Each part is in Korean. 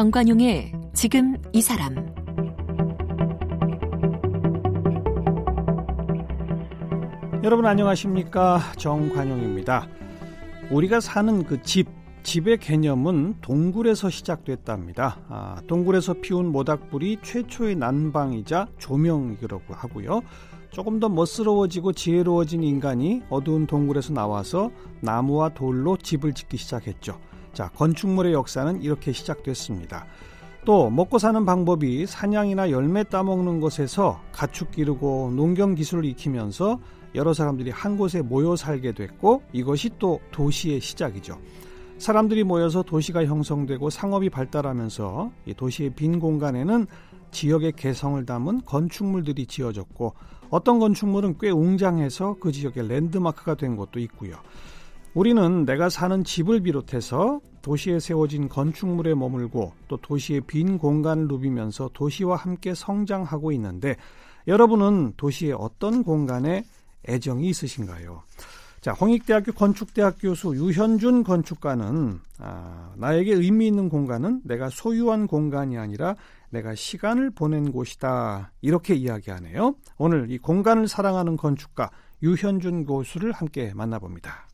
정관용의 지금 이 사람 여러분 안녕하십니까 정관용입니다. 우리가 사는 그 집, 집의 개념은 동굴에서 시작됐답니다. 아, 동굴에서 피운 모닥불이 최초의 난방이자 조명이라고 하고요. 조금 더 멋스러워지고 지혜로워진 인간이 어두운 동굴에서 나와서 나무와 돌로 집을 짓기 시작했죠. 자, 건축물의 역사는 이렇게 시작됐습니다. 또 먹고 사는 방법이 사냥이나 열매 따먹는 것에서 가축 기르고 농경 기술을 익히면서 여러 사람들이 한 곳에 모여 살게 됐고 이것이 또 도시의 시작이죠. 사람들이 모여서 도시가 형성되고 상업이 발달하면서 이 도시의 빈 공간에는 지역의 개성을 담은 건축물들이 지어졌고 어떤 건축물은 꽤 웅장해서 그 지역의 랜드마크가 된 곳도 있고요. 우리는 내가 사는 집을 비롯해서 도시에 세워진 건축물에 머물고 또 도시의 빈 공간을 누비면서 도시와 함께 성장하고 있는데 여러분은 도시의 어떤 공간에 애정이 있으신가요? 자, 홍익대학교 건축대학 교수 유현준 건축가는 아, 나에게 의미 있는 공간은 내가 소유한 공간이 아니라 내가 시간을 보낸 곳이다. 이렇게 이야기하네요. 오늘 이 공간을 사랑하는 건축가 유현준 교수를 함께 만나봅니다.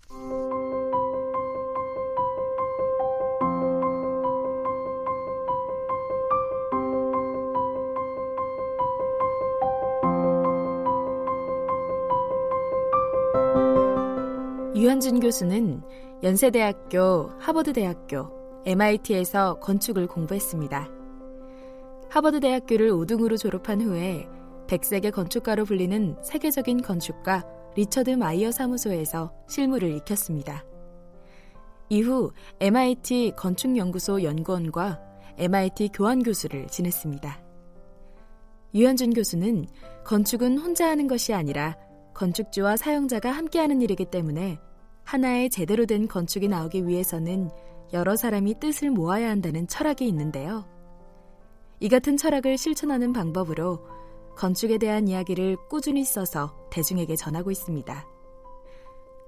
유현준 교수는 연세대학교, 하버드대학교, MIT에서 건축을 공부했습니다. 하버드대학교를 5등으로 졸업한 후에 백색의 건축가로 불리는 세계적인 건축가 리처드 마이어 사무소에서 실무를 익혔습니다. 이후 MIT 건축연구소 연구원과 MIT 교환 교수를 지냈습니다. 유현준 교수는 건축은 혼자 하는 것이 아니라 건축주와 사용자가 함께하는 일이기 때문에 하나의 제대로 된 건축이 나오기 위해서는 여러 사람이 뜻을 모아야 한다는 철학이 있는데요. 이 같은 철학을 실천하는 방법으로 건축에 대한 이야기를 꾸준히 써서 대중에게 전하고 있습니다.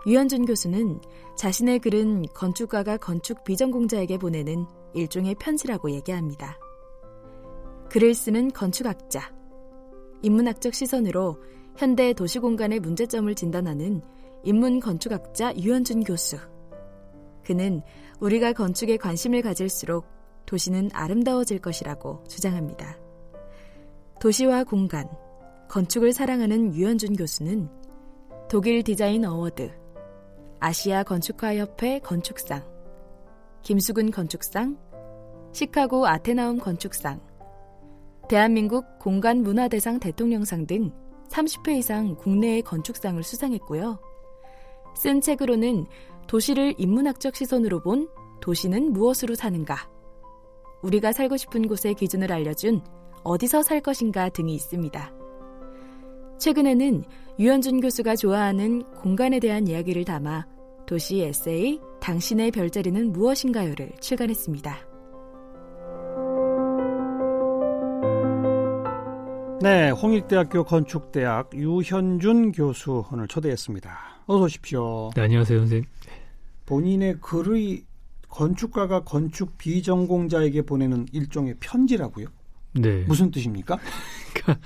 유현준 교수는 자신의 글은 건축가가 건축 비전공자에게 보내는 일종의 편지라고 얘기합니다. 글을 쓰는 건축학자, 인문학적 시선으로 현대 도시 공간의 문제점을 진단하는 인문 건축학자 유현준 교수. 그는 우리가 건축에 관심을 가질수록 도시는 아름다워질 것이라고 주장합니다. 도시와 공간, 건축을 사랑하는 유현준 교수는 독일 디자인 어워드, 아시아 건축가 협회 건축상, 김수근 건축상, 시카고 아테나움 건축상, 대한민국 공간문화대상 대통령상 등 30회 이상 국내의 건축상을 수상했고요. 쓴 책으로는 도시를 인문학적 시선으로 본 도시는 무엇으로 사는가, 우리가 살고 싶은 곳의 기준을 알려준 어디서 살 것인가 등이 있습니다. 최근에는 유현준 교수가 좋아하는 공간에 대한 이야기를 담아 도시 에세이 당신의 별자리는 무엇인가요를 출간했습니다. 네, 홍익대학교 건축대학 유현준 교수 오늘 초대했습니다. 어서 오십시오. 네, 안녕하세요, 선생님. 본인의 글의 건축가가 건축 비전공자에게 보내는 일종의 편지라고요? 네. 무슨 뜻입니까? 그러니까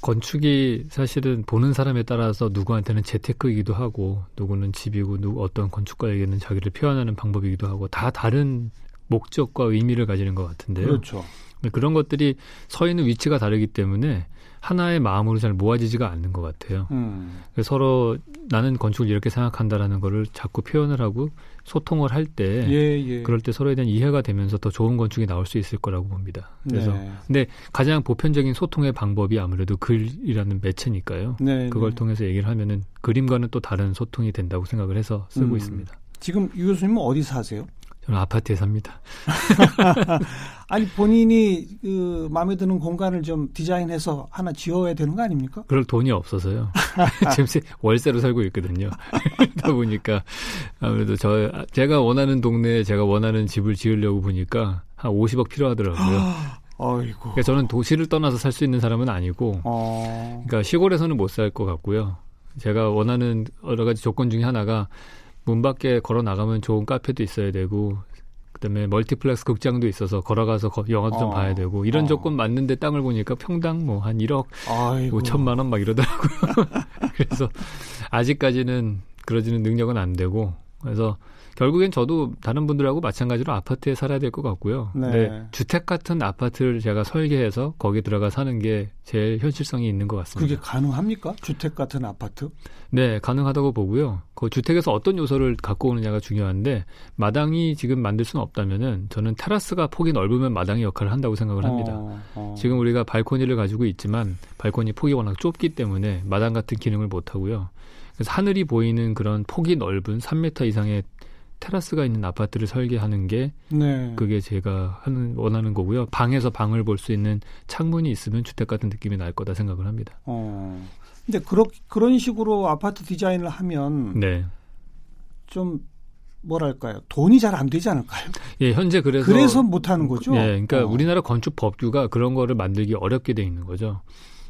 건축이 사실은 보는 사람에 따라서 누구한테는 재테크이기도 하고 누구는 집이고 누구 어떤 건축가에게는 자기를 표현하는 방법이기도 하고 다 다른 목적과 의미를 가지는 것 같은데요. 그렇죠. 그런 것들이 서 있는 위치가 다르기 때문에 하나의 마음으로 잘 모아지지가 않는 것 같아요. 음. 서로 나는 건축을 이렇게 생각한다라는 거를 자꾸 표현을 하고 소통을 할때 예, 예. 그럴 때 서로에 대한 이해가 되면서 더 좋은 건축이 나올 수 있을 거라고 봅니다. 그래서 네. 근데 가장 보편적인 소통의 방법이 아무래도 글이라는 매체니까요. 네, 그걸 네. 통해서 얘기를 하면은 그림과는 또 다른 소통이 된다고 생각을 해서 쓰고 음. 있습니다. 지금 유 교수님은 어디 사세요? 저는 아파트에 삽니다. 아니 본인이 그 마음에 드는 공간을 좀 디자인해서 하나 지어야 되는 거 아닙니까? 그럴 돈이 없어서요. 지금 월세로 살고 있거든요. 그러다 보니까 아무래도 저 제가 원하는 동네에 제가 원하는 집을 지으려고 보니까 한 50억 필요하더라고요. 어이고. 그러니까 저는 도시를 떠나서 살 수 있는 사람은 아니고, 어... 그러니까 시골에서는 못 살 것 같고요. 제가 원하는 여러 가지 조건 중에 하나가 문 밖에 걸어 나가면 좋은 카페도 있어야 되고 그다음에 멀티플렉스 극장도 있어서 걸어가서 거, 영화도 어. 좀 봐야 되고 이런 어. 조건 맞는데 땅을 보니까 평당 뭐 한 1억 아이고. 5천만 원 막 이러더라고요. 그래서 아직까지는 그러지는 능력은 안 되고 그래서 결국엔 저도 다른 분들하고 마찬가지로 아파트에 살아야 될 것 같고요. 네. 근데 주택 같은 아파트를 제가 설계해서 거기 들어가 사는 게 제일 현실성이 있는 것 같습니다. 그게 가능합니까? 주택 같은 아파트? 네, 가능하다고 보고요. 그 주택에서 어떤 요소를 갖고 오느냐가 중요한데 마당이 지금 만들 수는 없다면은 저는 테라스가 폭이 넓으면 마당의 역할을 한다고 생각을 합니다. 어, 어. 지금 우리가 발코니를 가지고 있지만 발코니 폭이 워낙 좁기 때문에 마당 같은 기능을 못 하고요. 그래서 하늘이 보이는 그런 폭이 넓은 3m 이상의 테라스가 있는 아파트를 설계하는 게 네. 그게 제가 하는 원하는 거고요. 방에서 방을 볼 수 있는 창문이 있으면 주택 같은 느낌이 날 거다 생각을 합니다. 어. 근데 그렇 그런 식으로 아파트 디자인을 하면 네. 좀 뭐랄까요 돈이 잘 안 되지 않을까요? 예, 현재 그래서 그래서 못 하는 거죠. 예, 그러니까 어. 우리나라 건축 법규가 그런 거를 만들기 어렵게 돼 있는 거죠.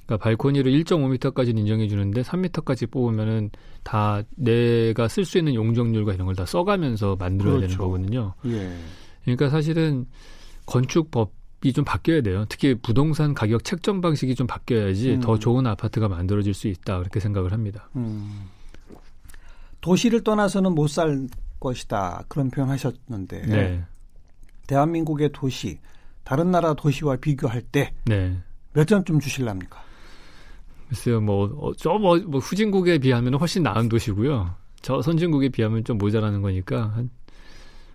그러니까 발코니를 1.5m까지는 인정해 주는데 3m까지 뽑으면은 다 내가 쓸 수 있는 용적률과 이런 걸 다 써가면서 만들어야 그렇죠. 되는 거거든요. 예. 그러니까 사실은 건축법 이 좀 바뀌어야 돼요. 특히 부동산 가격 책정 방식이 좀 바뀌어야지 음. 더 좋은 아파트가 만들어질 수 있다 그렇게 생각을 합니다. 음. 도시를 떠나서는 못 살 것이다 그런 표현하셨는데 네. 대한민국의 도시 다른 나라 도시와 비교할 때몇 점쯤 주실랍니까? 글쎄요, 뭐, 어, 저, 뭐, 뭐, 후진국에 비하면 훨씬 나은 도시고요. 저 선진국에 비하면 좀 모자라는 거니까, 한,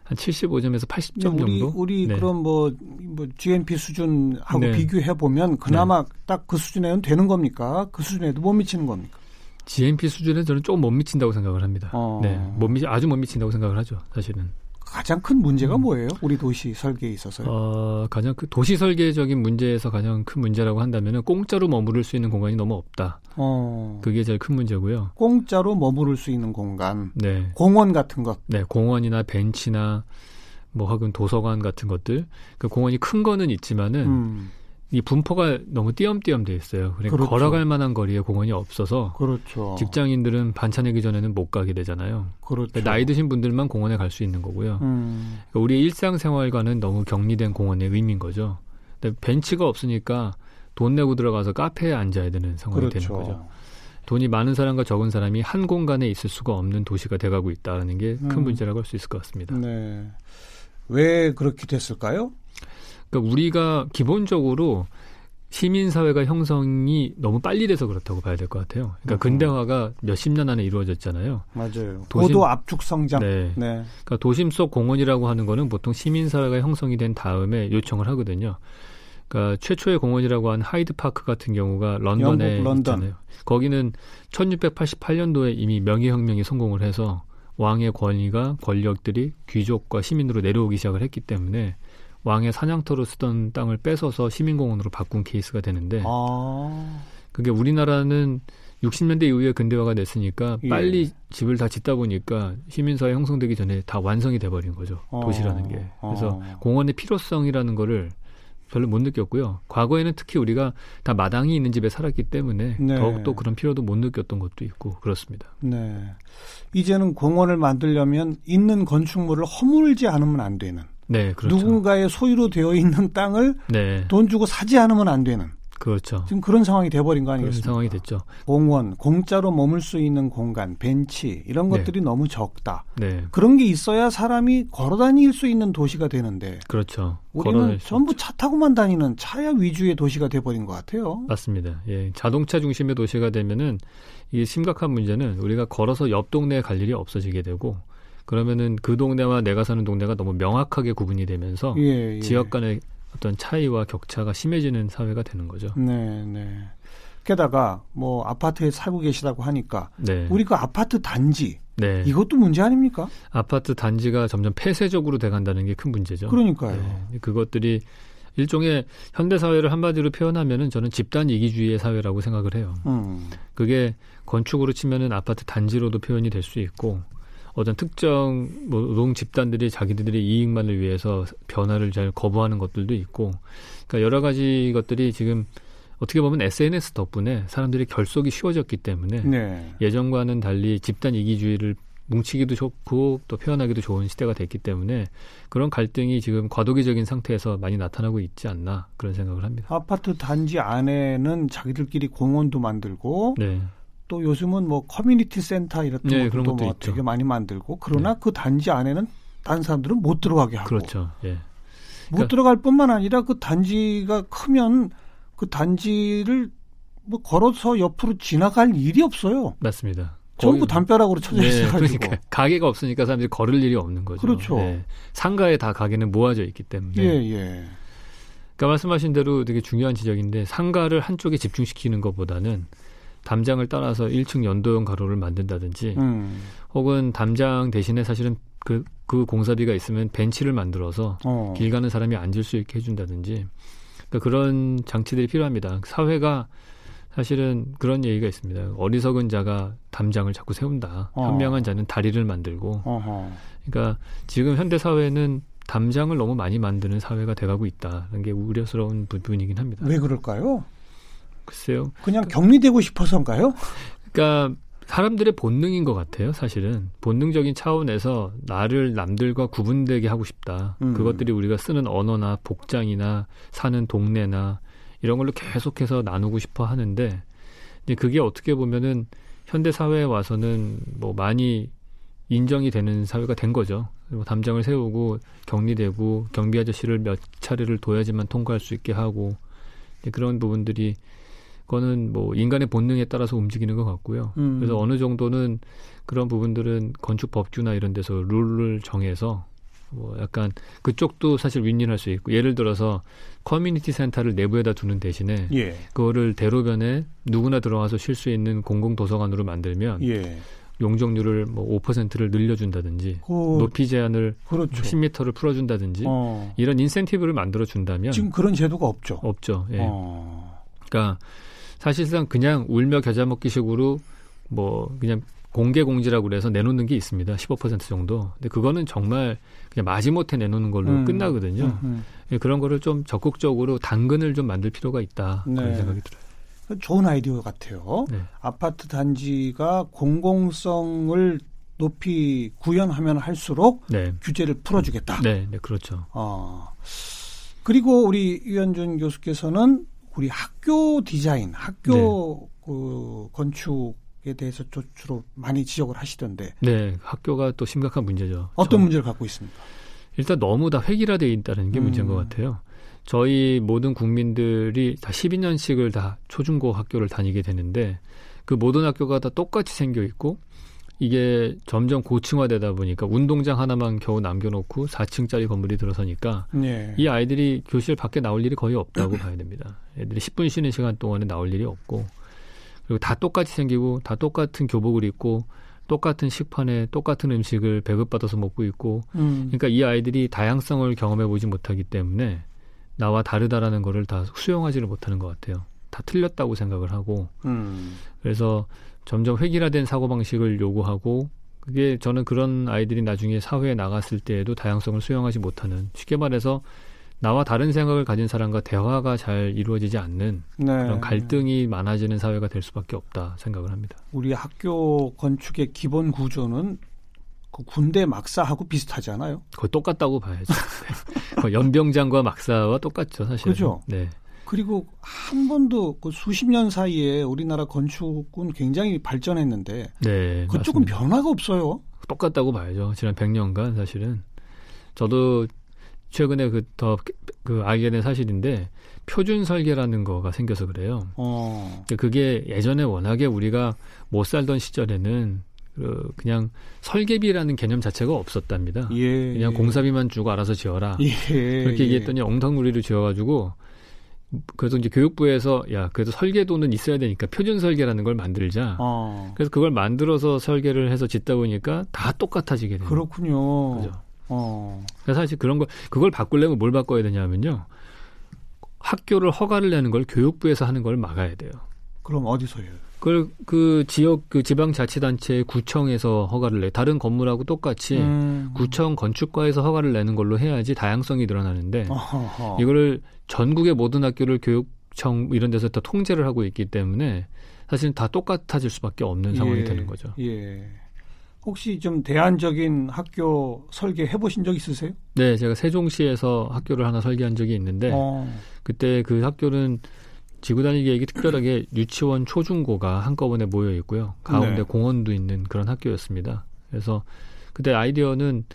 한 75점에서 80점 우리, 정도? 우리 네. 그럼 뭐, 뭐, GNP 수준하고 네. 비교해 보면 그나마 네. 딱그 수준에는 되는 겁니까? 그 수준에도 못 미치는 겁니까? GNP 수준에 저는 조금 못 미친다고 생각을 합니다. 어. 네. 못 미, 아주 못 미친다고 생각을 하죠, 사실은. 가장 큰 문제가 음. 뭐예요? 우리 도시 설계에 있어서요? 어, 가장 그 도시 설계적인 문제에서 가장 큰 문제라고 한다면은 공짜로 머무를 수 있는 공간이 너무 없다. 어. 그게 제일 큰 문제고요. 공짜로 머무를 수 있는 공간. 네. 공원 같은 것. 네, 공원이나 벤치나 뭐 혹은 도서관 같은 것들. 그 공원이 큰 거는 있지만은 음. 이 분포가 너무 띄엄띄엄 돼 있어요. 그러니까 그렇죠. 걸어갈 만한 거리에 공원이 없어서 그렇죠. 직장인들은 반찬하기 전에는 못 가게 되잖아요. 그렇죠. 그러니까 나이 드신 분들만 공원에 갈 수 있는 거고요. 음. 그러니까 우리의 일상생활과는 너무 격리된 공원의 의미인 거죠. 근데 벤치가 없으니까 돈 내고 들어가서 카페에 앉아야 되는 상황이 되는 그렇죠. 거죠. 돈이 많은 사람과 적은 사람이 한 공간에 있을 수가 없는 도시가 돼가고 있다는 게큰 음. 문제라고 할수 있을 것 같습니다. 네. 왜 그렇게 됐을까요? 그러니까 우리가 기본적으로 시민 사회가 형성이 너무 빨리 돼서 그렇다고 봐야 될 것 같아요. 그러니까 음. 근대화가 몇십 년 안에 이루어졌잖아요. 맞아요. 도심, 고도 압축 성장. 네. 네. 그러니까 도심 속 공원이라고 하는 거는 보통 시민 사회가 형성이 된 다음에 요청을 하거든요. 그러니까 최초의 공원이라고 한 하이드 파크 같은 경우가 런던에 영국, 런던. 있잖아요. 거기는 1688년도에 이미 명예혁명이 성공을 해서 왕의 권위가 권력들이 귀족과 시민으로 내려오기 시작을 했기 때문에 왕의 사냥터로 쓰던 땅을 뺏어서 시민공원으로 바꾼 케이스가 되는데 아. 그게 우리나라는 60년대 이후에 근대화가 됐으니까 예. 빨리 집을 다 짓다 보니까 시민사회 형성되기 전에 다 완성이 돼버린 거죠 어. 도시라는 게 그래서 어. 공원의 필요성이라는 거를 별로 못 느꼈고요. 과거에는 특히 우리가 다 마당이 있는 집에 살았기 때문에 네. 더욱더 그런 필요도 못 느꼈던 것도 있고 그렇습니다. 네. 이제는 공원을 만들려면 있는 건축물을 허물지 않으면 안 되는 네, 그렇죠. 누군가의 소유로 되어 있는 땅을 네. 돈 주고 사지 않으면 안 되는 그렇죠. 지금 그런 상황이 돼버린 거 아니겠습니까? 그런 상황이 됐죠. 공원, 공짜로 머물 수 있는 공간, 벤치 이런 네. 것들이 네. 너무 적다. 네. 그런 게 있어야 사람이 걸어 다닐 수 있는 도시가 되는데. 그렇죠. 우리는 전부 차 타고만 다니는 차야 위주의 도시가 돼버린 것 같아요. 맞습니다. 예, 자동차 중심의 도시가 되면은 이 심각한 문제는 우리가 걸어서 옆 동네에 갈 일이 없어지게 되고 그러면은 그 동네와 내가 사는 동네가 너무 명확하게 구분이 되면서 예, 예. 지역 간의 어떤 차이와 격차가 심해지는 사회가 되는 거죠. 네, 네. 게다가 뭐 아파트에 살고 계시다고 하니까 네. 우리 그 아파트 단지 네. 이것도 문제 아닙니까? 아파트 단지가 점점 폐쇄적으로 돼간다는 게 큰 문제죠. 그러니까요. 네. 그것들이 일종의 현대 사회를 한마디로 표현하면은 저는 집단 이기주의의 사회라고 생각을 해요. 음. 그게 건축으로 치면은 아파트 단지로도 표현이 될 수 있고 어떤 특정 뭐 노동 집단들이 자기들의 이익만을 위해서 변화를 잘 거부하는 것들도 있고, 그러니까 여러 가지 것들이 지금 어떻게 보면 SNS 덕분에 사람들이 결속이 쉬워졌기 때문에 네. 예전과는 달리 집단 이기주의를 뭉치기도 좋고 또 표현하기도 좋은 시대가 됐기 때문에 그런 갈등이 지금 과도기적인 상태에서 많이 나타나고 있지 않나 그런 생각을 합니다. 아파트 단지 안에는 자기들끼리 공원도 만들고 네. 또 요즘은 뭐 커뮤니티 센터 이런 네, 것도 뭐 되게 많이 만들고 그러나 네. 그 단지 안에는 다른 사람들은 못 들어가게 하고 그렇죠. 예. 못 그러니까, 들어갈 뿐만 아니라 그 단지가 크면 그 단지를 뭐 걸어서 옆으로 지나갈 일이 없어요. 맞습니다. 전부 담벼락으로 쳐져 네, 있어가지고. 그러니까 가게가 없으니까 사람들이 걸을 일이 없는 거죠. 그렇죠. 네. 상가에 다 가게는 모아져 있기 때문에. 예, 예. 그러니까 말씀하신 대로 되게 중요한 지적인데 상가를 한쪽에 집중시키는 것보다는 담장을 따라서 1층 연도형 가로를 만든다든지 음. 혹은 담장 대신에 사실은 그, 그 공사비가 있으면 벤치를 만들어서 어. 길 가는 사람이 앉을 수 있게 해준다든지 그러니까 그런 장치들이 필요합니다. 사회가 사실은 그런 얘기가 있습니다. 어리석은 자가 담장을 자꾸 세운다. 어. 현명한 자는 다리를 만들고. 어허. 그러니까 지금 현대 사회는 담장을 너무 많이 만드는 사회가 돼가고 있다는 게 우려스러운 부분이긴 합니다. 왜 그럴까요? 글쎄요. 그냥 격리되고 싶어서인가요? 그러니까 사람들의 본능인 것 같아요. 사실은 본능적인 차원에서 나를 남들과 구분되게 하고 싶다. 음. 그것들이 우리가 쓰는 언어나 복장이나 사는 동네나 이런 걸로 계속해서 나누고 싶어 하는데 이제 그게 어떻게 보면은 현대 사회에 와서는 뭐 많이 인정이 되는 사회가 된 거죠. 그리고 담장을 세우고 격리되고 경비 아저씨를 몇 차례를 둬야지만 통과할 수 있게 하고 그런 부분들이 그거는 뭐 인간의 본능에 따라서 움직이는 것 같고요. 음. 그래서 어느 정도는 그런 부분들은 건축 법규나 이런 데서 룰을 정해서 뭐 약간 그쪽도 사실 윈윈할 수 있고 예를 들어서 커뮤니티 센터를 내부에다 두는 대신에 예. 그거를 대로변에 누구나 들어와서 쉴 수 있는 공공 도서관으로 만들면 예. 용적률을 뭐 5%를 늘려준다든지 그, 높이 제한을 그렇죠. 10m를 풀어준다든지 어. 이런 인센티브를 만들어 준다면 지금 그런 제도가 없죠. 없죠. 예. 어. 그러니까 사실상 그냥 울며 겨자 먹기식으로 뭐 그냥 공개 공지라고 그래서 내놓는 게 있습니다. 15% 정도. 근데 그거는 정말 그냥 마지못해 내놓는 걸로 음. 끝나거든요. 음, 음. 예, 그런 거를 좀 적극적으로 당근을 좀 만들 필요가 있다. 네. 그런 생각이 들어요. 좋은 아이디어 같아요. 네. 아파트 단지가 공공성을 높이 구현하면 할수록 네. 규제를 풀어주겠다. 네, 네, 그렇죠. 어. 그리고 우리 유현준 교수께서는 우리 학교 디자인, 학교 네. 그 건축 에 대해서 주로 많이 지적을 하시던데. 네, 학교가 또 심각한 문제죠. 어떤 문제를 갖고 있습니까? 일단 너무 다 획일화되어 있다는 게 음. 문제인 것 같아요. 저희 모든 국민들이 다 12년씩을 다 초중고 학교를 다니게 되는데 그 모든 학교가 다 똑같이 생겨 있고 이게 점점 고층화되다 보니까 운동장 하나만 겨우 남겨놓고 4층짜리 건물이 들어서니까 네. 이 아이들이 교실 밖에 나올 일이 거의 없다고 봐야 됩니다. 애들이 10분 쉬는 시간 동안에 나올 일이 없고 그리고 다 똑같이 생기고 다 똑같은 교복을 입고 똑같은 식판에 똑같은 음식을 배급받아서 먹고 있고 음. 그러니까 이 아이들이 다양성을 경험해 보지 못하기 때문에 나와 다르다라는 거를 다 수용하지를 못하는 것 같아요. 다 틀렸다고 생각을 하고 음. 그래서 점점 획일화된 사고방식을 요구하고 그게 저는 그런 아이들이 나중에 사회에 나갔을 때에도 다양성을 수용하지 못하는 쉽게 말해서 나와 다른 생각을 가진 사람과 대화가 잘 이루어지지 않는 네. 그런 갈등이 많아지는 사회가 될 수밖에 없다 생각을 합니다. 우리 학교 건축의 기본 구조는 그 군대 막사하고 비슷하지 않아요? 거의 똑같다고 봐야죠. 네. 연병장과 막사와 똑같죠, 사실. 그죠? 네. 그리고 한 번도 그 수십 년 사이에 우리나라 건축은 굉장히 발전했는데 네, 그쪽은 맞습니다. 변화가 없어요. 똑같다고 봐야죠. 지난 100년간 사실은 저도 최근에 그 더그 그 알게 된 사실인데 표준 설계라는 거가 생겨서 그래요. 어. 그게 예전에 워낙에 우리가 못 살던 시절에는 그 그냥 설계비라는 개념 자체가 없었답니다. 예. 그냥 공사비만 주고 알아서 지어라. 예. 그렇게 얘기했더니 엉덩무리를 지어가지고 그래서 이제 교육부에서 야 그래도 설계도는 있어야 되니까 표준 설계라는 걸 만들자. 어. 그래서 그걸 만들어서 설계를 해서 짓다 보니까 다 똑같아지게 돼요. 그렇군요. 그죠. 어. 그래서 사실 그런 거 그걸 바꾸려면 뭘 바꿔야 되냐면요. 학교를 허가를 내는 걸 교육부에서 하는 걸 막아야 돼요. 그럼 어디서 해요? 그걸 그 지역 그 지방자치단체 구청에서 허가를 내. 다른 건물하고 똑같이 음. 구청 건축과에서 허가를 내는 걸로 해야지 다양성이 늘어나는데 어허허. 이거를 전국의 모든 학교를 교육청 이런 데서 다 통제를 하고 있기 때문에 사실은 다 똑같아질 수밖에 없는 상황이 예. 되는 거죠. 예. 혹시 좀 대안적인 학교 설계 해보신 적 있으세요? 네, 제가 세종시에서 학교를 하나 설계한 적이 있는데 어. 그때 그 학교는 지구 단위 계획이 특별하게 유치원 초중고가 한꺼번에 모여 있고요. 가운데 네. 공원도 있는 그런 학교였습니다. 그래서 그때 아이디어는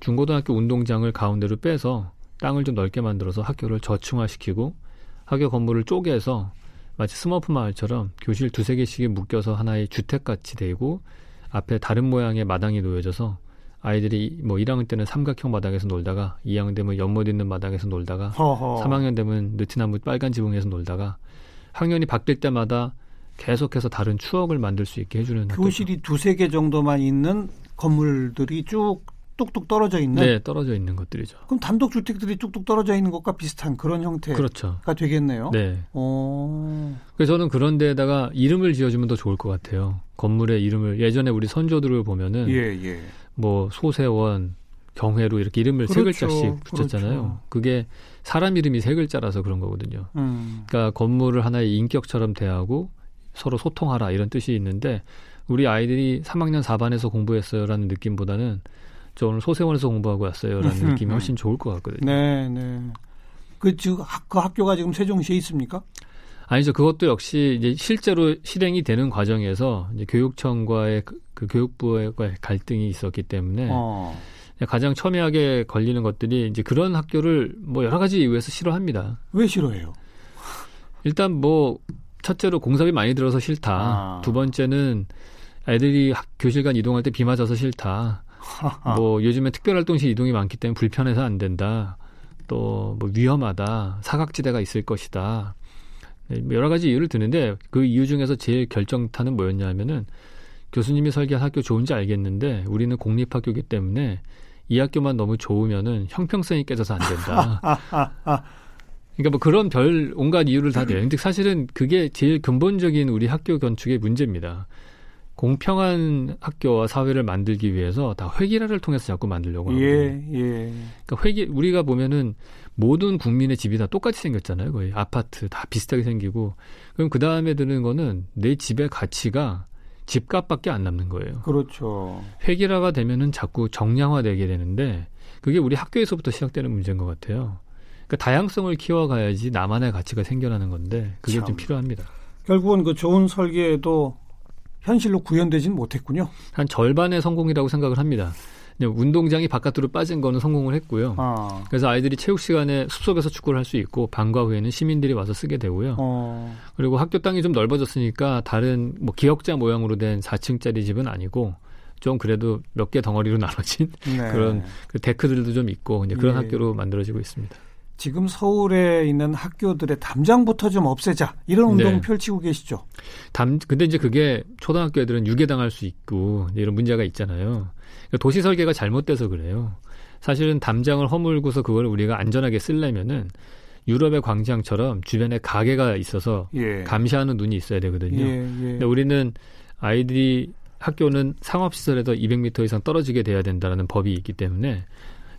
중고등학교 운동장을 가운데로 빼서 땅을 좀 넓게 만들어서 학교를 저층화시키고 학교 건물을 쪼개서 마치 스머프 마을처럼 교실 두세 개씩이 묶여서 하나의 주택같이 되고 앞에 다른 모양의 마당이 놓여져서 아이들이 뭐 1학년 때는 삼각형 마당에서 놀다가 2학년 되면 연못 있는 마당에서 놀다가 허허. 3학년 되면 느티나무 빨간 지붕에서 놀다가 학년이 바뀔 때마다 계속해서 다른 추억을 만들 수 있게 해주는 교실이 학교죠. 두세 개 정도만 있는 건물들이 쭉 뚝뚝 떨어져 있는 네 떨어져 있는 것들이죠. 그럼 단독 주택들이 뚝뚝 떨어져 있는 것과 비슷한 그런 형태가 그렇죠. 되겠네요. 네. 오. 그래서 저는 그런 데에다가 이름을 지어주면 더 좋을 것 같아요. 건물의 이름을 예전에 우리 선조들을 보면은 예, 예. 뭐 소세원, 경회로 이렇게 이름을 그렇죠. 세 글자씩 붙였잖아요. 그렇죠. 그게 사람 이름이 세 글자라서 그런 거거든요. 음. 그러니까 건물을 하나의 인격처럼 대하고 서로 소통하라 이런 뜻이 있는데 우리 아이들이 3학년 4반에서 공부했어요라는 느낌보다는 저 오늘 소세원에서 공부하고 왔어요라는 음, 느낌이 음. 훨씬 좋을 것 같거든요. 네, 네. 그 지금 그 학교가 지금 세종시에 있습니까? 아니죠. 그것도 역시 이제 실제로 실행이 되는 과정에서 이제 교육청과의 그, 그 교육부의 갈등이 있었기 때문에 어. 가장 첨예하게 걸리는 것들이 이제 그런 학교를 뭐 여러 가지 이유에서 싫어합니다. 왜 싫어해요? 일단 뭐 첫째로 공사비 많이 들어서 싫다. 아. 두 번째는 애들이 학, 교실 간 이동할 때 비 맞아서 싫다. 뭐 요즘에 특별활동시 이동이 많기 때문에 불편해서 안 된다. 또 뭐 위험하다. 사각지대가 있을 것이다. 네, 뭐 여러 가지 이유를 드는데 그 이유 중에서 제일 결정타는 뭐였냐면은 교수님이 설계한 학교 좋은지 알겠는데 우리는 공립학교이기 때문에 이 학교만 너무 좋으면은 형평성이 깨져서 안 된다. 그러니까 뭐 그런 별 온갖 이유를 다 내요. 근데 사실은 그게 제일 근본적인 우리 학교 건축의 문제입니다. 공평한 학교와 사회를 만들기 위해서 다 회기라를 통해서 자꾸 만들려고 하거든요. 예, 예. 그러니까 회기 우리가 보면은 모든 국민의 집이 다 똑같이 생겼잖아요. 거의 아파트 다 비슷하게 생기고 그럼 그 다음에 드는 거는 내 집의 가치가 집값밖에 안 남는 거예요. 그렇죠. 회기라가 되면은 자꾸 정량화되게 되는데 그게 우리 학교에서부터 시작되는 문제인 것 같아요. 그러니까 다양성을 키워가야지 나만의 가치가 생겨나는 건데 그게 참. 좀 필요합니다. 결국은 그 좋은 설계도 현실로 구현되지는 못했군요. 한 절반의 성공이라고 생각을 합니다. 운동장이 바깥으로 빠진 거는 성공을 했고요. 아. 그래서 아이들이 체육 시간에 숲속에서 축구를 할 수 있고 방과 후에는 시민들이 와서 쓰게 되고요. 어. 그리고 학교 땅이 좀 넓어졌으니까 다른 뭐 기역자 모양으로 된 4층짜리 집은 아니고 좀 그래도 몇 개 덩어리로 나눠진 네. 그런 그 데크들도 좀 있고 이제 그런 네. 학교로 만들어지고 있습니다. 지금 서울에 있는 학교들의 담장부터 좀 없애자 이런 운동 네. 펼치고 계시죠. 담 근데 이제 그게 초등학교 애들은 유괴당할 수 있고 이런 문제가 있잖아요. 그러니까 도시 설계가 잘못돼서 그래요. 사실은 담장을 허물고서 그걸 우리가 안전하게 쓰려면은 유럽의 광장처럼 주변에 가게가 있어서 예. 감시하는 눈이 있어야 되거든요. 예, 예. 근데 우리는 아이들이 학교는 상업시설에서 200m 이상 떨어지게 돼야 된다는 법이 있기 때문에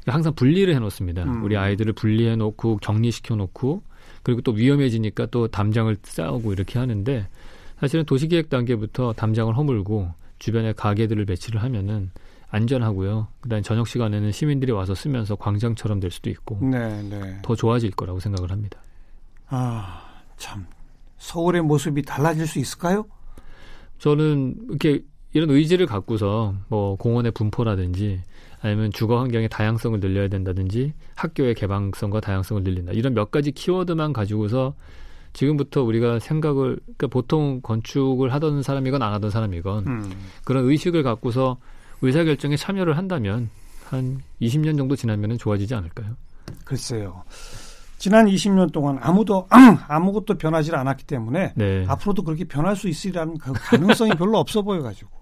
항상 분리를 해놓습니다. 음. 우리 아이들을 분리해놓고 격리시켜놓고 그리고 또 위험해지니까 또 담장을 쌓고 이렇게 하는데 사실은 도시계획 단계부터 담장을 허물고 주변에 가게들을 배치를 하면은 안전하고요. 그다음 저녁 시간에는 시민들이 와서 쓰면서 광장처럼 될 수도 있고 네, 네. 더 좋아질 거라고 생각을 합니다. 아 참 서울의 모습이 달라질 수 있을까요? 저는 이렇게 이런 의지를 갖고서 뭐 공원의 분포라든지 아니면 주거 환경의 다양성을 늘려야 된다든지 학교의 개방성과 다양성을 늘린다. 이런 몇 가지 키워드만 가지고서 지금부터 우리가 생각을 그러니까 보통 건축을 하던 사람이건 안 하던 사람이건 음. 그런 의식을 갖고서 의사 결정에 참여를 한다면 한 20년 정도 지나면 좋아지지 않을까요? 글쎄요. 지난 20년 동안 아무도 아무것도 변하지 않았기 때문에 네. 앞으로도 그렇게 변할 수 있으리라는 그 가능성이 별로 없어 보여 가지고.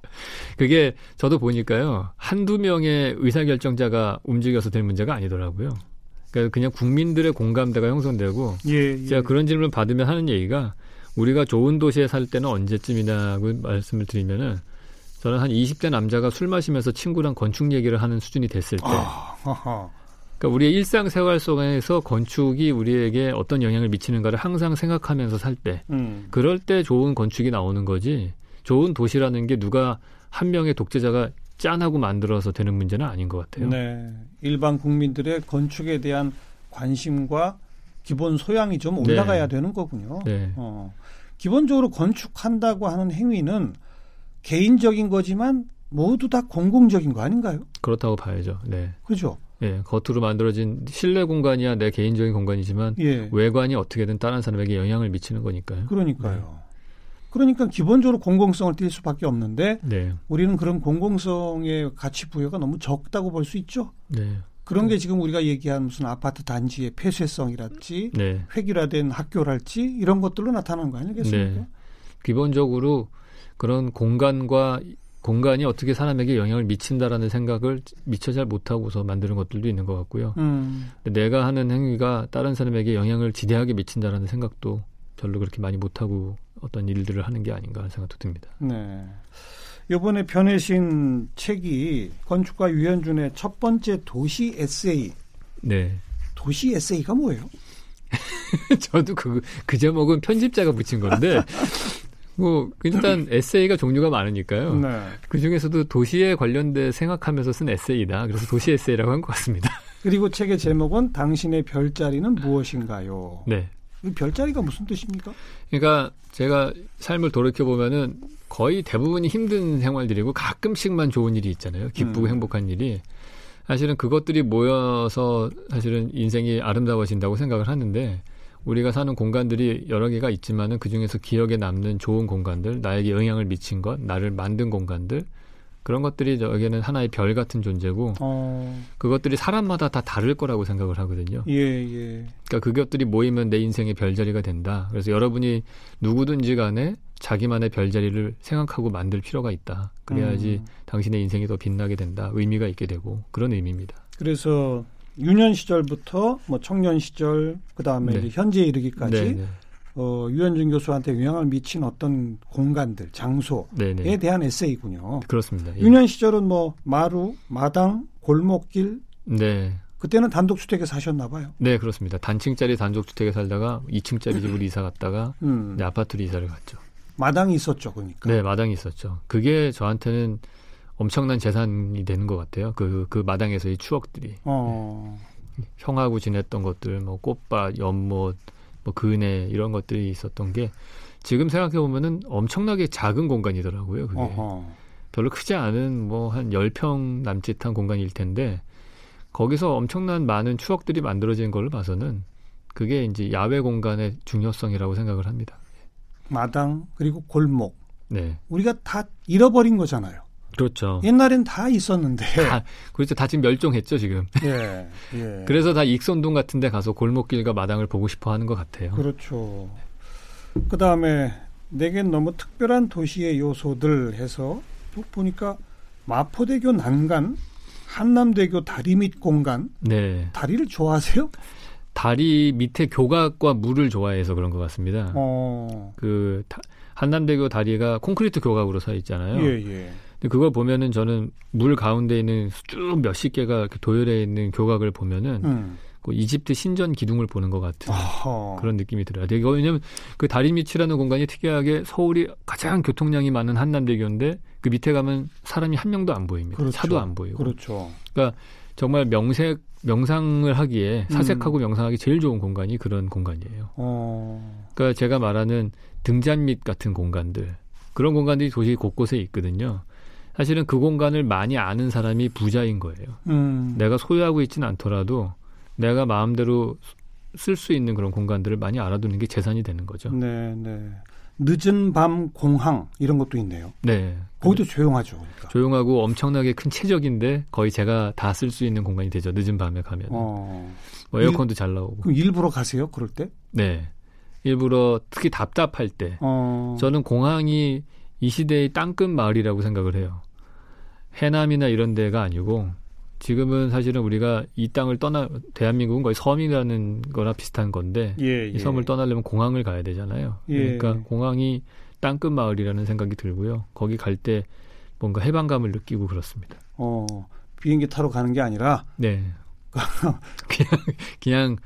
그게 저도 보니까요 한두 명의 의사결정자가 움직여서 될 문제가 아니더라고요. 그러니까 그냥 국민들의 공감대가 형성되고 예, 예. 제가 그런 질문을 받으면 하는 얘기가 우리가 좋은 도시에 살 때는 언제쯤이냐고 말씀을 드리면은 저는 한 20대 남자가 술 마시면서 친구랑 건축 얘기를 하는 수준이 됐을 때 아, 그러니까 우리의 일상생활 속에서 건축이 우리에게 어떤 영향을 미치는가를 항상 생각하면서 살 때, 음. 그럴 때 좋은 건축이 나오는 거지. 좋은 도시라는 게 누가 한 명의 독재자가 짠하고 만들어서 되는 문제는 아닌 것 같아요. 네. 일반 국민들의 건축에 대한 관심과 기본 소양이 좀 올라가야 네. 되는 거군요. 네. 어. 기본적으로 건축한다고 하는 행위는 개인적인 거지만 모두 다 공공적인 거 아닌가요? 그렇다고 봐야죠. 네. 그죠? 예, 겉으로 만들어진 실내 공간이야 내 개인적인 공간이지만 예. 외관이 어떻게든 다른 사람에게 영향을 미치는 거니까요. 그러니까요. 네. 그러니까 기본적으로 공공성을 띌 수밖에 없는데 네. 우리는 그런 공공성의 가치 부여가 너무 적다고 볼 수 있죠. 네. 그런 게 지금 우리가 얘기한 무슨 아파트 단지의 폐쇄성이랄지 네. 획일화된 학교랄지 이런 것들로 나타나는 거 아니겠습니까? 네. 기본적으로 그런 공간과 공간이 어떻게 사람에게 영향을 미친다라는 생각을 미처 잘 못하고서 만드는 것들도 있는 것 같고요. 음. 내가 하는 행위가 다른 사람에게 영향을 지대하게 미친다라는 생각도 별로 그렇게 많이 못하고 어떤 일들을 하는 게 아닌가 하는 생각도 듭니다. 네. 이번에 변해신 책이 건축가 유현준의 첫 번째 도시 에세이. 네. 도시 에세이가 뭐예요? 저도 그, 그 제목은 편집자가 붙인 건데, 뭐, 일단 에세이가 종류가 많으니까요. 네. 그 중에서도 도시에 관련돼 생각하면서 쓴 에세이다. 그래서 도시 에세이라고 한 것 같습니다. 그리고 책의 제목은 당신의 별자리는 무엇인가요? 네. 별자리가 무슨 뜻입니까? 그러니까 제가 삶을 돌이켜 보면은 거의 대부분이 힘든 생활들이고 가끔씩만 좋은 일이 있잖아요. 기쁘고 음. 행복한 일이. 사실은 그것들이 모여서 사실은 인생이 아름다워진다고 생각을 하는데 우리가 사는 공간들이 여러 개가 있지만은 그 중에서 기억에 남는 좋은 공간들, 나에게 영향을 미친 것, 나를 만든 공간들, 그런 것들이 저에게는 하나의 별 같은 존재고 어. 그것들이 사람마다 다 다를 거라고 생각을 하거든요. 예, 예. 그러니까 그것들이 모이면 내 인생의 별자리가 된다. 그래서 여러분이 누구든지 간에 자기만의 별자리를 생각하고 만들 필요가 있다. 그래야지 음. 당신의 인생이 더 빛나게 된다. 의미가 있게 되고 그런 의미입니다. 그래서 유년 시절부터 뭐 청년 시절 그다음에 네. 현재에 이르기까지 네, 네. 어, 유현준 교수한테 영향을 미친 어떤 공간들, 장소에 네네. 대한 에세이군요. 그렇습니다. 예. 유년 시절은 뭐 마루, 마당, 골목길. 네. 그때는 단독주택에 사셨나 봐요. 네, 그렇습니다. 단층짜리 단독주택에 살다가 2층짜리 집으로 이사 갔다가 음. 네, 아파트로 이사를 갔죠. 마당이 있었죠, 그러니까. 네, 마당이 있었죠. 그게 저한테는 엄청난 재산이 되는 것 같아요. 그, 그 마당에서의 추억들이. 어. 네. 형하고 지냈던 것들, 뭐 꽃밭, 연못, 뭐 그네 이런 것들이 있었던 게 지금 생각해 보면은 엄청나게 작은 공간이더라고요. 그게 어허. 별로 크지 않은 뭐한열평 남짓한 공간일 텐데 거기서 엄청난 많은 추억들이 만들어진 걸 봐서는 그게 이제 야외 공간의 중요성이라고 생각을 합니다. 마당 그리고 골목. 네. 우리가 다 잃어버린 거잖아요. 그렇죠. 옛날엔 다 있었는데. 다, 그렇죠. 다 지금 멸종했죠, 지금. 예, 예. 그래서 다 익선동 같은 데 가서 골목길과 마당을 보고 싶어 하는 것 같아요. 그렇죠. 그 다음에 내겐 너무 특별한 도시의 요소들 해서 쭉 보니까 마포대교 난간, 한남대교 다리 밑 공간. 네. 다리를 좋아하세요? 다리 밑에 교각과 물을 좋아해서 그런 것 같습니다. 어. 그 한남대교 다리가 콘크리트 교각으로 서 있잖아요. 예, 예. 근데 그걸 보면은 저는 물 가운데 있는 쭉 몇십 개가 이렇게 도열해 있는 교각을 보면은 음. 그 이집트 신전 기둥을 보는 것 같은 아하. 그런 느낌이 들어요. 되게 왜냐면 그 다리 밑이라는 공간이 특이하게 서울이 가장 교통량이 많은 한남대교인데 그 밑에 가면 사람이 한 명도 안 보입니다. 그렇죠. 차도 안 보이고. 그렇죠. 그러니까 정말 명색 명상을 하기에 음. 사색하고 음. 명상하기 제일 좋은 공간이 그런 공간이에요. 어. 그러니까 제가 말하는 등잔 밑 같은 공간들 그런 공간들이 도시 곳곳에 있거든요. 사실은 그 공간을 많이 아는 사람이 부자인 거예요. 음. 내가 소유하고 있지는 않더라도 내가 마음대로 쓸 수 있는 그런 공간들을 많이 알아두는 게 재산이 되는 거죠. 네, 네. 늦은 밤 공항 이런 것도 있네요. 네. 거기도 조용하죠. 그러니까. 조용하고 엄청나게 큰 최적인데 거의 제가 다 쓸 수 있는 공간이 되죠. 늦은 밤에 가면. 어. 뭐 에어컨도 일, 잘 나오고. 그럼 일부러 가세요? 그럴 때? 네. 일부러 특히 답답할 때. 어. 저는 공항이 이 시대의 땅끝 마을이라고 생각을 해요. 해남이나 이런 데가 아니고 지금은 사실은 우리가 이 땅을 떠나 대한민국은 거의 섬이라는 거나 비슷한 건데 예, 예. 이 섬을 떠나려면 공항을 가야 되잖아요. 예. 그러니까 공항이 땅끝 마을이라는 생각이 들고요. 거기 갈 때 뭔가 해방감을 느끼고 그렇습니다. 어, 비행기 타러 가는 게 아니라 네. 그냥 그냥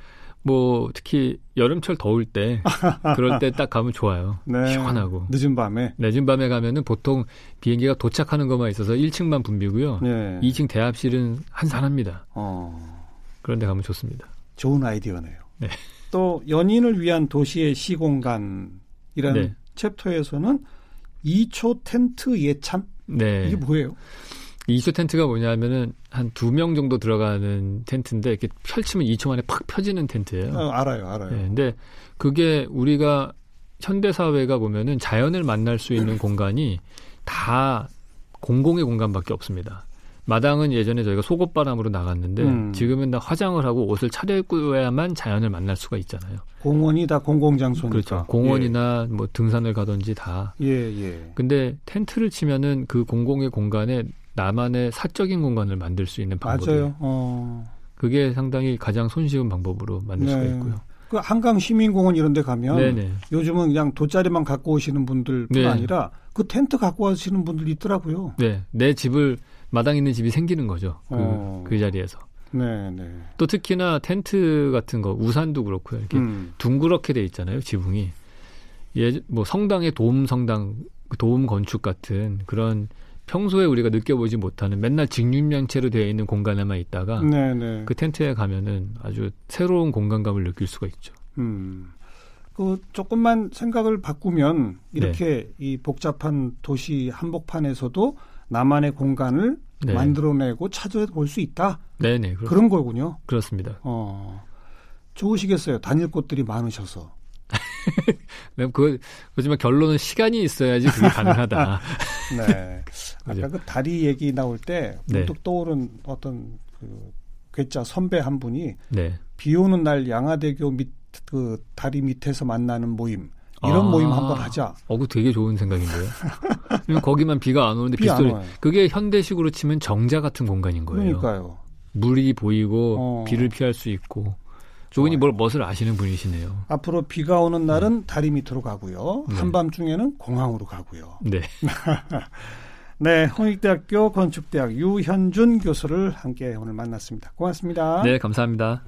뭐 특히 여름철 더울 때 그럴 때 딱 가면 좋아요. 네. 시원하고. 늦은 밤에. 늦은 밤에 가면은 보통 비행기가 도착하는 것만 있어서 1층만 붐비고요. 네. 2층 대합실은 한산합니다. 어. 그런데 가면 좋습니다. 좋은 아이디어네요. 네. 또 연인을 위한 도시의 시공간이라는 네. 챕터에서는 2초 텐트 예찬? 네. 이게 뭐예요? 이초 텐트가 뭐냐면은 한 두 명 정도 들어가는 텐트인데 이렇게 펼치면 2초 만에 팍 펴지는 텐트예요. 어, 알아요, 알아요. 네, 근데 그게 우리가 현대 사회가 보면은 자연을 만날 수 있는 공간이 다 공공의 공간밖에 없습니다. 마당은 예전에 저희가 속옷바람으로 나갔는데 음. 지금은 다 화장을 하고 옷을 차려입고야만 자연을 만날 수가 있잖아요. 공원이 다 공공장소니까. 그렇죠. 공원이나 예. 뭐 등산을 가든지 다. 예, 예. 근데 텐트를 치면은 그 공공의 공간에 나만의 사적인 공간을 만들 수 있는 방법이에요. 맞아요. 어. 그게 상당히 가장 손쉬운 방법으로 만들 네. 수가 있고요. 그 한강 시민공원 이런 데 가면 네네. 요즘은 그냥 돗자리만 갖고 오시는 분들뿐 네. 아니라 그 텐트 갖고 오시는 분들 있더라고요. 네. 내 집을 마당 있는 집이 생기는 거죠. 그, 어. 그 자리에서. 네, 네. 또 특히나 텐트 같은 거 우산도 그렇고요. 이렇게 음. 둥그렇게 돼 있잖아요. 지붕이. 예, 뭐 성당의 도움 성당 도움 건축 같은 그런 평소에 우리가 느껴보지 못하는 맨날 직육면체로 되어 있는 공간에만 있다가 네네. 네. 그 텐트에 가면은 아주 새로운 공간감을 느낄 수가 있죠. 음. 그 조금만 생각을 바꾸면 이렇게 네. 이 복잡한 도시 한복판에서도 나만의 공간을 네. 만들어내고 찾아볼 수 있다. 네네 그렇, 그런 거군요. 그렇습니다. 어 좋으시겠어요. 다닐 곳들이 많으셔서. 네, 그, 그지만 결론은 시간이 있어야지 그게 가능하다. 네. 아까 그 다리 얘기 나올 때 문득 네. 떠오른 어떤 그 괴짜 선배 한 분이 네. 비 오는 날 양화대교 밑 그 다리 밑에서 만나는 모임 이런 아, 모임 한번 하자. 어, 그 되게 좋은 생각인데요. 거기만 비가 안 오는데 빗소리. 그게 현대식으로 치면 정자 같은 공간인 거예요. 그러니까요. 물이 보이고 어. 비를 피할 수 있고 좋은이 뭘 멋을 아시는 분이시네요. 앞으로 비가 오는 날은 네. 다리 밑으로 가고요. 네. 한밤중에는 공항으로 가고요. 네. 네, 홍익대학교 건축대학 유현준 교수를 함께 오늘 만났습니다. 고맙습니다. 네, 감사합니다.